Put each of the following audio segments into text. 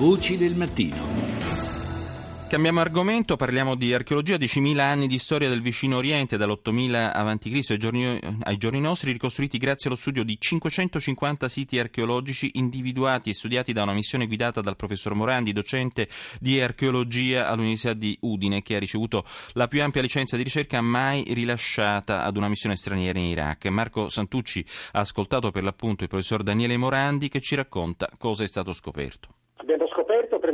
Voci del mattino. Cambiamo argomento, parliamo di archeologia, 10.000 anni di storia del vicino Oriente, dall'8000 a.C. Ai ai giorni nostri, ricostruiti grazie allo studio di 550 siti archeologici individuati e studiati da una missione guidata dal professor Morandi, docente di archeologia all'Università di Udine, che ha ricevuto la più ampia licenza di ricerca mai rilasciata ad una missione straniera in Iraq. Marco Santucci ha ascoltato per l'appunto il professor Daniele Morandi che ci racconta cosa è stato scoperto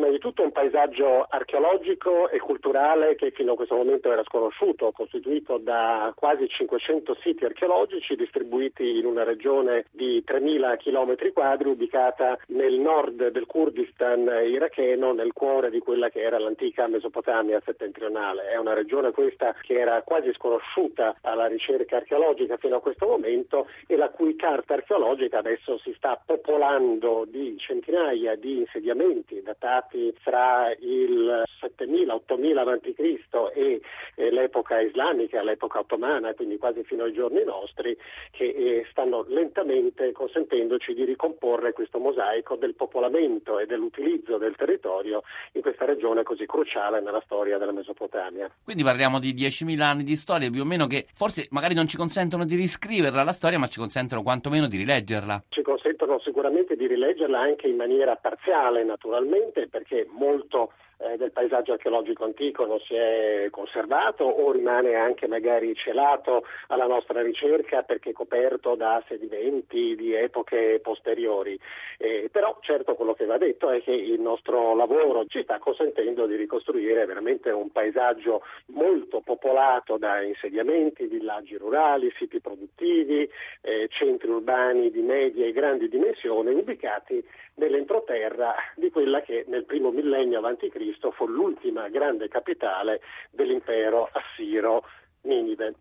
prima di tutto un paesaggio archeologico e culturale che fino a questo momento era sconosciuto, costituito da quasi 500 siti archeologici distribuiti in una regione di 3.000 km quadri ubicata nel nord del Kurdistan iracheno, nel cuore di quella che era l'antica Mesopotamia settentrionale. È una regione questa che era quasi sconosciuta alla ricerca archeologica fino a questo momento e la cui carta archeologica adesso si sta popolando di centinaia di insediamenti datati stati fra il 7000-8000 a.C. e l'epoca islamica, l'epoca ottomana, quindi quasi fino ai giorni nostri, che eh, stanno lentamente consentendoci di ricomporre questo mosaico del popolamento e dell'utilizzo del territorio in questa regione così cruciale nella storia della Mesopotamia. Quindi parliamo di 10.000 anni di storia, più o meno che forse magari non ci consentono di riscriverla la storia, ma ci consentono quantomeno di rileggerla. Ci consentono sicuramente di rileggerla anche in maniera parziale, naturalmente, perché molto eh, del paesaggio archeologico antico non si è conservato o rimane anche magari celato alla nostra ricerca perché coperto da sedimenti di epoche posteriori. Eh, però certo quello che va detto è che il nostro lavoro ci sta consentendo di ricostruire veramente un paesaggio molto popolato da insediamenti, villaggi rurali, siti produttivi, eh, centri urbani di medie e grandi dimensioni ubicati nell'entroterra di quella che nel primo millennio a.C. fu l'ultima grande capitale dell'impero assiro Ninive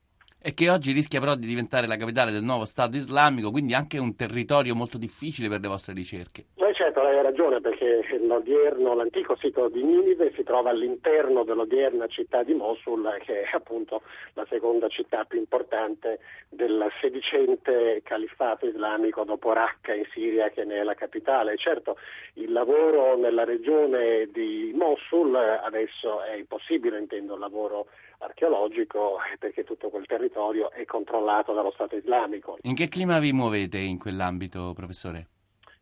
e che oggi rischia però di diventare la capitale del nuovo Stato islamico, quindi anche un territorio molto difficile per le vostre ricerche. Certo, lei ha ragione perché l'antico sito di Ninive si trova all'interno dell'odierna città di Mosul, che è appunto la seconda città più importante del sedicente califfato islamico dopo Raqqa in Siria che ne è la capitale. Certo, il lavoro nella regione di Mosul adesso è impossibile, intendo il lavoro archeologico perché tutto quel territorio è controllato dallo Stato islamico. In che clima vi muovete in quell'ambito, professore?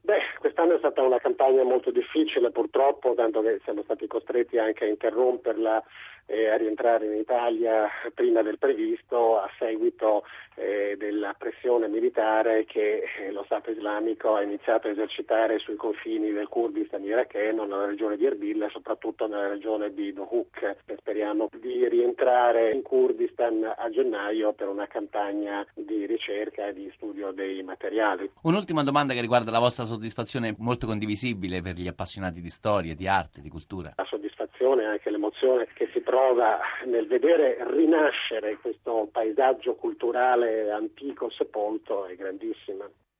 Beh, quest'anno è stata una campagna molto difficile purtroppo, tanto che siamo stati costretti anche a interromperla e a rientrare in Italia prima del previsto a seguito eh, della pressione militare che eh, lo Stato islamico ha iniziato a esercitare sui confini del Kurdistan iracheno, nella regione di Erbil e soprattutto nella regione di Dohuk. Speriamo di rientrare in Kurdistan a gennaio per una campagna di ricerca e di studio dei materiali. Un'ultima domanda che riguarda la vostra soddisfazione molto condivisibile per gli appassionati di storia, di arte, di cultura. La soddisfazione e anche l'emozione che si prova nel vedere rinascere questo paesaggio culturale antico sepolto è grandissima.